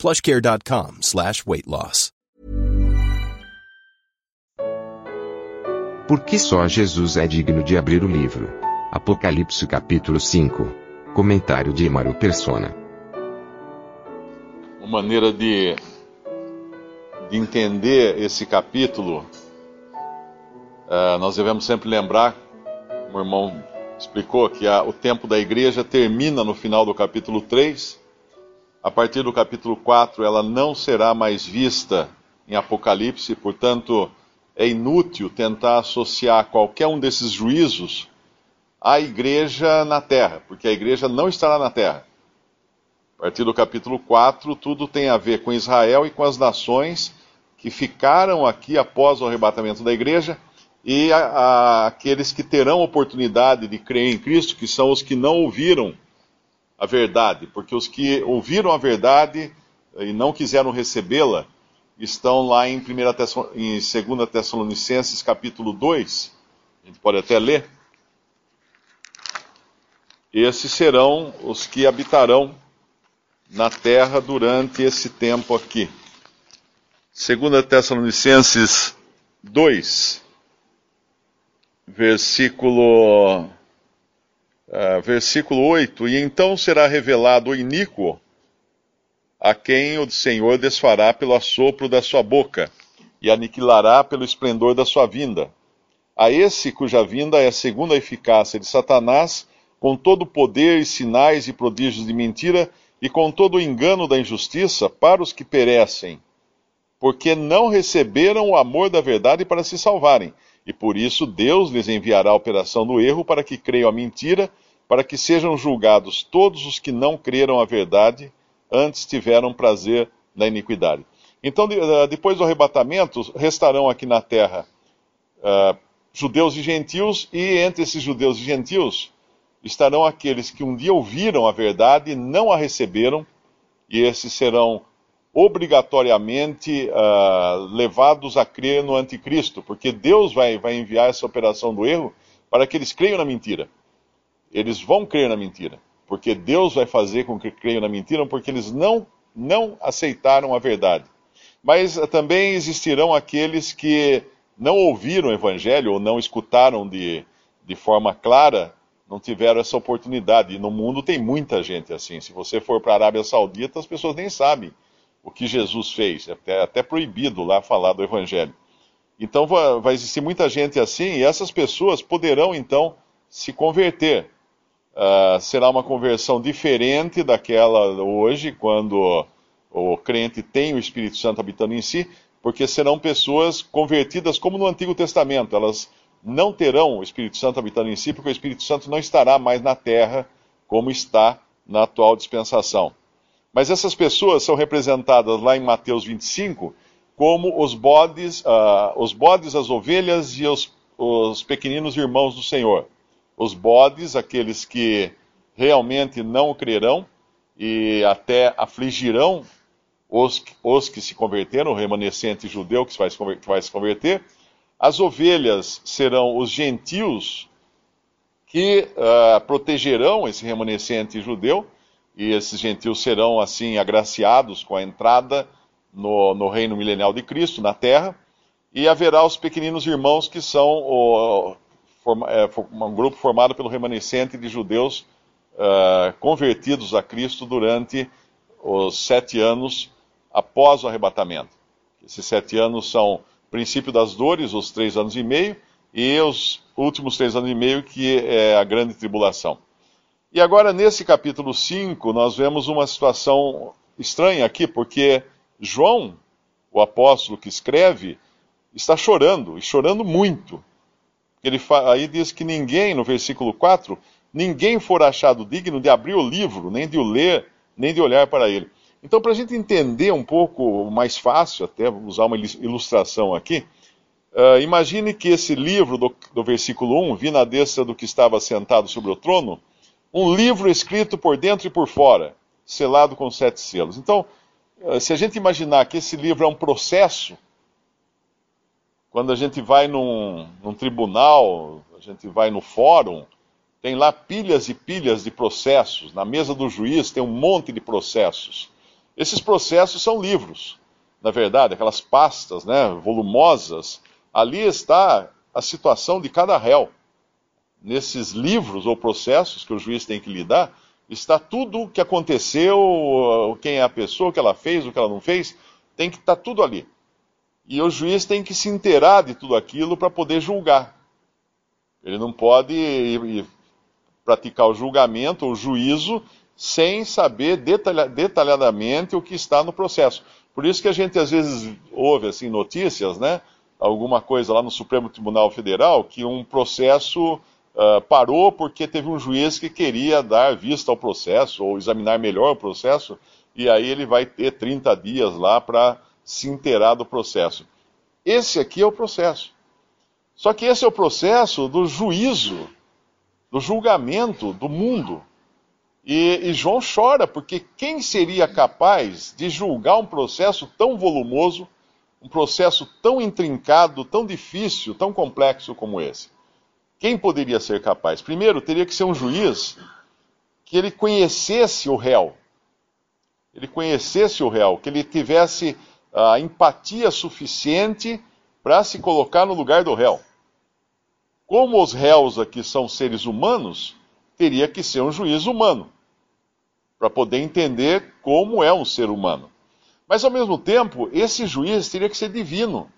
plushcare.com slash weight loss. Por que só Jesus é digno de abrir o livro? Apocalipse capítulo 5. Comentário de Emaro Persona. Uma maneira de, de entender esse capítulo, uh, nós devemos sempre lembrar, o irmão explicou, que a, o tempo da igreja termina no final do capítulo 3. A partir do capítulo 4, ela não será mais vista em Apocalipse, portanto, é inútil tentar associar qualquer um desses juízos à igreja na terra, porque a igreja não estará na terra. A partir do capítulo 4, tudo tem a ver com Israel e com as nações que ficaram aqui após o arrebatamento da igreja e a, a, aqueles que terão oportunidade de crer em Cristo, que são os que não ouviram a verdade, porque os que ouviram a verdade e não quiseram recebê-la estão lá em, 1 em 2 Tessalonicenses capítulo 2, a gente pode até ler. Esses serão os que habitarão na terra durante esse tempo aqui. 2 Tessalonicenses 2, versículo, uh, versículo 8: E então será revelado o iníquo, a quem o Senhor desfará pelo assopro da sua boca, e aniquilará pelo esplendor da sua vinda. A esse cuja vinda é segundo a eficácia de Satanás, com todo o poder e sinais e prodígios de mentira, e com todo o engano da injustiça, para os que perecem, porque não receberam o amor da verdade para se salvarem. E por isso Deus lhes enviará a operação do erro para que creiam a mentira, para que sejam julgados todos os que não creram a verdade, antes tiveram prazer na iniquidade. Então, eh, depois do arrebatamento, restarão aqui na terra uh, judeus e gentios, e entre esses judeus e gentios estarão aqueles que um dia ouviram a verdade e não a receberam, e esses serão obrigatoriamente uh, levados a crer no anticristo, porque Deus vai, vai enviar essa operação do erro para que eles creiam na mentira. Eles vão crer na mentira, porque Deus vai fazer com que creiam na mentira, porque eles não, não aceitaram a verdade. Mas uh, também existirão aqueles que não ouviram o evangelho ou não escutaram de, de forma clara, não tiveram essa oportunidade. E no mundo tem muita gente assim. Se você for para a Arábia Saudita, as pessoas nem sabem o que Jesus fez. É até, até proibido lá falar do Evangelho. Então vai, existir muita gente assim, e essas pessoas poderão então se converter. Uh, será uma conversão diferente daquela hoje, quando o crente tem o Espírito Santo habitando em si, porque serão pessoas convertidas como no Antigo Testamento. Elas não terão o Espírito Santo habitando em si, porque o Espírito Santo não estará mais na terra como está na atual dispensação. Mas essas pessoas são representadas lá em Mateus 25 como os bodes, uh, os bodes, as ovelhas e os, os pequeninos irmãos do Senhor. Os bodes, aqueles que realmente não crerão e até afligirão os, os que se converteram, o remanescente judeu que vai, que vai se converter. As ovelhas serão os gentios que uh, protegerão esse remanescente judeu e esses gentios serão assim agraciados com a entrada no, no reino milenial de Cristo na terra, e haverá os pequeninos irmãos que são o, é, um grupo formado pelo remanescente de judeus uh, convertidos a Cristo durante os sete anos após o arrebatamento. Esses sete anos são princípio das dores, os três anos e meio, e os últimos três anos e meio, que é a grande tribulação. E agora, nesse capítulo 5, nós vemos uma situação estranha aqui, porque João, o apóstolo que escreve, está chorando, e chorando muito. Ele aí diz que ninguém, no versículo 4, ninguém for achado digno de abrir o livro, nem de o ler, nem de olhar para ele. Então, para a gente entender um pouco mais fácil, até usar uma ilustração aqui, uh, imagine que esse livro do, do versículo 1, vi na destra do que estava sentado sobre o trono, um livro escrito por dentro e por fora, selado com sete selos. Então, uh, se a gente imaginar que esse livro é um processo, quando a gente vai num, num tribunal, a gente vai no fórum, tem lá pilhas e pilhas de processos. Na mesa do juiz tem um monte de processos. Esses processos são livros, na verdade, aquelas pastas né, volumosas. Ali está a situação de cada réu. Nesses livros ou processos que o juiz tem que lidar, está tudo o que aconteceu, quem é a pessoa, o que ela fez, o que ela não fez, tem que estar tá tudo ali. E o juiz tem que se inteirar de tudo aquilo para poder julgar. Ele não pode praticar o julgamento, o juízo, sem saber detalha, detalhadamente o que está no processo. Por isso que a gente às vezes ouve assim notícias, né? Alguma coisa lá no Supremo Tribunal Federal que um processo uh, parou porque teve um juiz que queria dar vista ao processo ou examinar melhor o processo e aí ele vai ter 30 dias lá para se inteirar do processo. Esse aqui é o processo. Só que esse é o processo do juízo do julgamento do mundo. E, e, João chora, porque quem seria capaz de julgar um processo tão volumoso, um processo tão intrincado, tão difícil, tão complexo como esse? Quem poderia ser capaz? Primeiro, teria que ser um juiz que ele conhecesse o réu. Ele conhecesse o réu, que ele tivesse a empatia suficiente para se colocar no lugar do réu. Como os réus aqui são seres humanos, teria que ser um juiz humano, para poder entender como é um ser humano. Mas ao mesmo tempo, esse juiz teria que ser divino,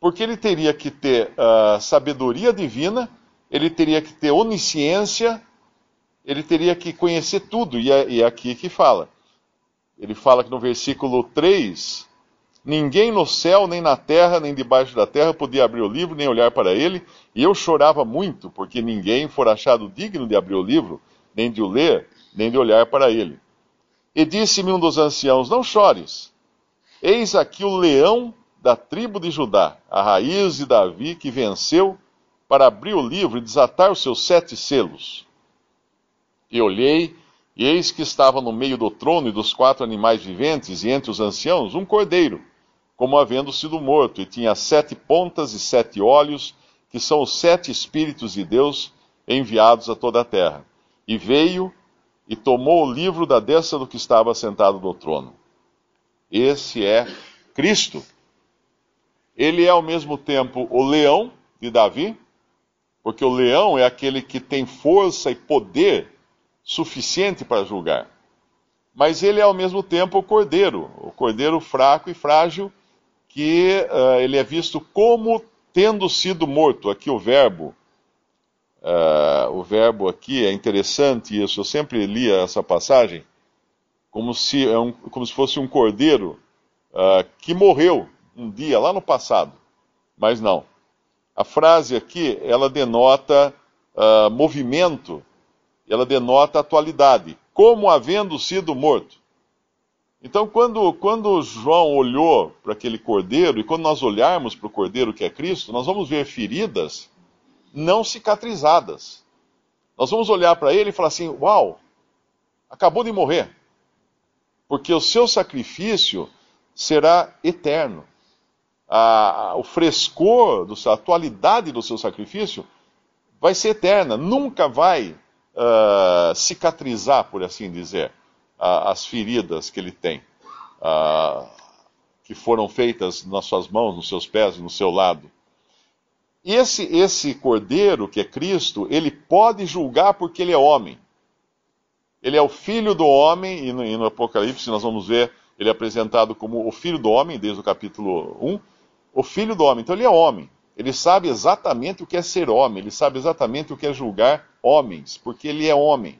porque ele teria que ter uh, sabedoria divina, ele teria que ter onisciência, ele teria que conhecer tudo, e é, e é aqui que fala. Ele fala que no versículo 3 Ninguém no céu, nem na terra, nem debaixo da terra podia abrir o livro, nem olhar para ele, e eu chorava muito, porque ninguém fora achado digno de abrir o livro, nem de o ler, nem de olhar para ele. E disse-me um dos anciãos: Não chores, eis aqui o leão da tribo de Judá, a raiz de Davi, que venceu para abrir o livro e desatar os seus sete selos. E olhei, e eis que estava no meio do trono e dos quatro animais viventes, e entre os anciãos, um cordeiro como havendo sido morto, e tinha sete pontas e sete olhos, que são os sete Espíritos de Deus enviados a toda a terra. E veio e tomou o livro da destra do que estava sentado no trono. Esse é Cristo. Ele é ao mesmo tempo o leão de Davi, porque o leão é aquele que tem força e poder suficiente para julgar. Mas ele é ao mesmo tempo o cordeiro, o cordeiro fraco e frágil que uh, ele é visto como tendo sido morto. Aqui o verbo, uh, o verbo aqui é interessante isso. Eu sempre lia essa passagem como se, é como se fosse um cordeiro uh, que morreu um dia lá no passado, mas não. A frase aqui ela denota movimento, ela denota atualidade, como havendo sido morto. Então, quando, quando João olhou para aquele cordeiro, e quando nós olharmos para o cordeiro que é Cristo, nós vamos ver feridas não cicatrizadas. Nós vamos olhar para ele e falar assim: Uau, acabou de morrer. Porque o seu sacrifício será eterno. A, o frescor, do, a atualidade do seu sacrifício vai ser eterna, nunca vai uh, cicatrizar, por assim dizer as feridas que ele tem, que foram feitas nas suas mãos, nos seus pés no seu lado. E esse, esse cordeiro, que é Cristo, ele pode julgar porque ele é homem. Ele é o filho do homem, e no, e no Apocalipse nós vamos ver ele apresentado como o filho do homem, desde o capítulo 1. O filho do homem, então ele é homem. Ele sabe exatamente o que é ser homem, ele sabe exatamente o que é julgar homens, porque ele é homem.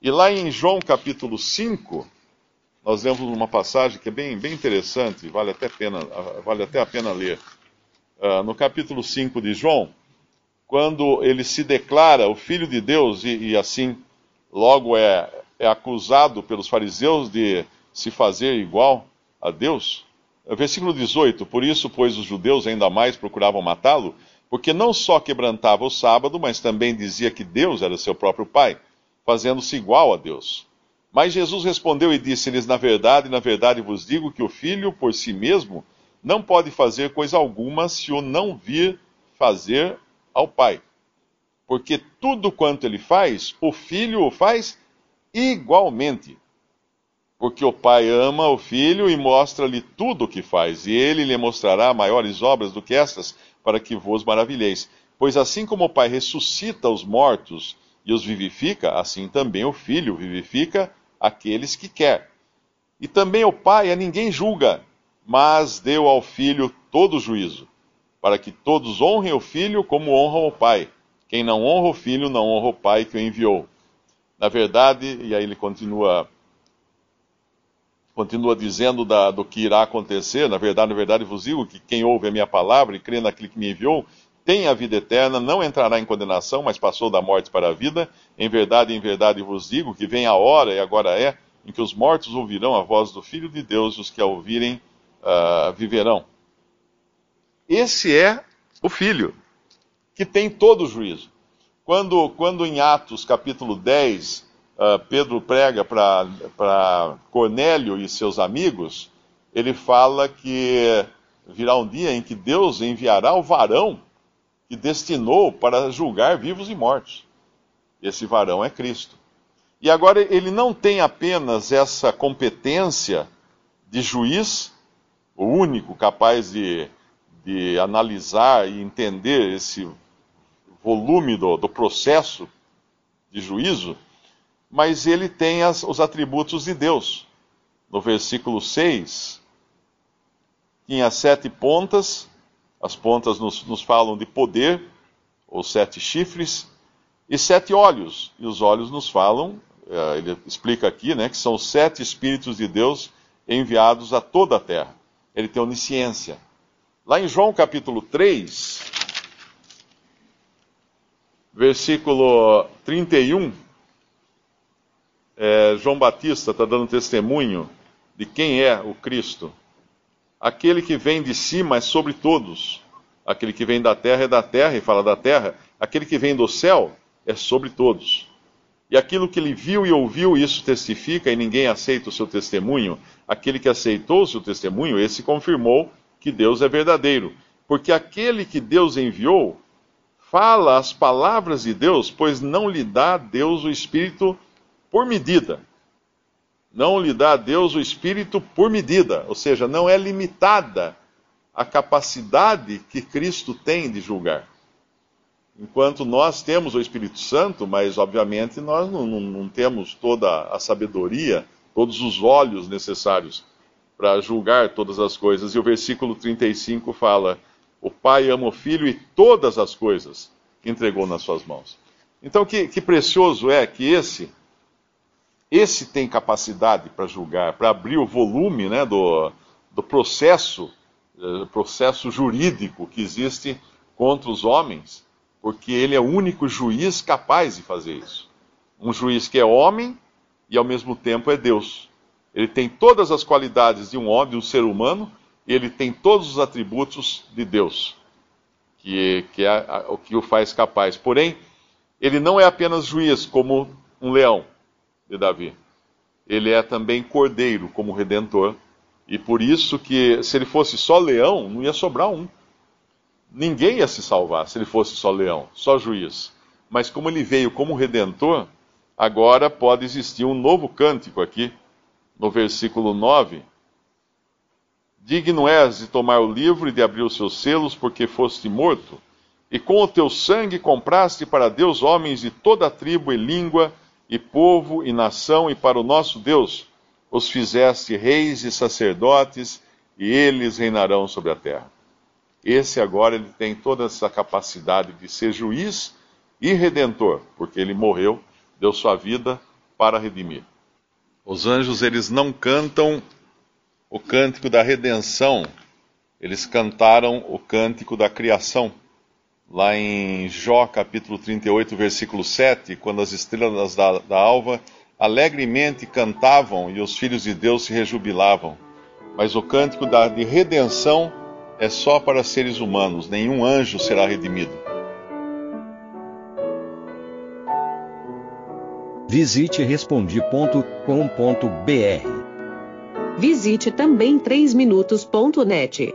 E lá em João capítulo 5, nós vemos uma passagem que é bem, bem interessante, vale até, pena, vale até a pena ler. Uh, no capítulo 5 de João, quando ele se declara o Filho de Deus e, e assim logo é, é acusado pelos fariseus de se fazer igual a Deus? Versículo 18: Por isso, pois, os judeus ainda mais procuravam matá-lo, porque não só quebrantava o sábado, mas também dizia que Deus era seu próprio Pai, fazendo-se igual a Deus. Mas Jesus respondeu e disse-lhes: Na verdade, na verdade vos digo que o filho por si mesmo não pode fazer coisa alguma se o não vir fazer ao Pai. Porque tudo quanto ele faz, o filho o faz igualmente. Porque o Pai ama o Filho e mostra-lhe tudo o que faz, e ele lhe mostrará maiores obras do que estas, para que vos maravilheis. Pois assim como o Pai ressuscita os mortos e os vivifica, assim também o Filho vivifica aqueles que quer. E também o Pai a ninguém julga, mas deu ao Filho todo o juízo, para que todos honrem o Filho como honram o Pai. Quem não honra o Filho não honra o Pai que o enviou. Na verdade, e aí ele continua continua dizendo da, do que irá acontecer. Na verdade, na verdade, vos digo que quem ouve a minha palavra e crê naquele que me enviou tem a vida eterna, não entrará em condenação, mas passou da morte para a vida. Em verdade, em verdade vos digo que vem a hora, e agora é, em que os mortos ouvirão a voz do Filho de Deus, e os que a ouvirem uh, viverão. Esse é o Filho, que tem todo o juízo. Quando, quando em Atos capítulo 10, uh, Pedro prega para Cornélio e seus amigos, ele fala que virá um dia em que Deus enviará o varão que destinou para julgar vivos e mortos. Esse varão é Cristo. E agora ele não tem apenas essa competência de juiz, o único capaz de, de analisar e entender esse volume do, do processo de juízo, mas ele tem as, os atributos de Deus. No versículo 6, tinha sete pontas, as pontas nos, nos falam de poder, ou sete chifres, e sete olhos, e os olhos nos falam, uh, ele explica aqui, né, que são sete Espíritos de Deus enviados a toda a terra. Ele tem onisciência. Lá em João capítulo 3, versículo 31, é, João Batista está dando testemunho de quem é o Cristo. Aquele que vem de cima é sobre todos. Aquele que vem da terra é da terra e fala da terra. Aquele que vem do céu é sobre todos. E aquilo que ele viu e ouviu, isso testifica, e ninguém aceita o seu testemunho. Aquele que aceitou o seu testemunho, esse confirmou que Deus é verdadeiro. Porque aquele que Deus enviou fala as palavras de Deus, pois não lhe dá Deus o Espírito por medida. Não lhe dá a Deus o Espírito por medida, ou seja, não é limitada a capacidade que Cristo tem de julgar. Enquanto nós temos o Espírito Santo, mas obviamente nós não, não, não temos toda a sabedoria, todos os olhos necessários para julgar todas as coisas. E o versículo 35 fala: O Pai ama o Filho e todas as coisas entregou nas suas mãos. Então, que, que precioso é que esse esse tem capacidade para julgar, para abrir o volume né, do, do processo, uh, processo jurídico que existe contra os homens, porque ele é o único juiz capaz de fazer isso. Um juiz que é homem e ao mesmo tempo é Deus. Ele tem todas as qualidades de um homem, de um ser humano, e ele tem todos os atributos de Deus, que, que é o que o faz capaz. Porém, ele não é apenas juiz como um leão de Davi. Ele é também cordeiro como redentor. E por isso que se ele fosse só leão, não ia sobrar um. Ninguém ia se salvar se ele fosse só leão, só juiz. Mas como ele veio como redentor, agora pode existir um novo cântico aqui, no versículo 9. Digno és de tomar o livro e de abrir os seus selos, porque foste morto, e com o teu sangue compraste para Deus homens de toda tribo e língua e povo e nação, e para o nosso Deus os fizeste reis e sacerdotes, e eles reinarão sobre a terra. Esse agora ele tem toda essa capacidade de ser juiz e redentor, porque ele morreu, deu sua vida para redimir. Os anjos eles não cantam o cântico da redenção, eles cantaram o cântico da criação lá em Jó capítulo 38, versículo 7, quando as estrelas da, da alva alegremente cantavam e os filhos de Deus se rejubilavam. Mas o cântico da, de redenção é só para seres humanos, nenhum anjo será redimido. Visite respondi.com.br. Visite também 3minutos.net.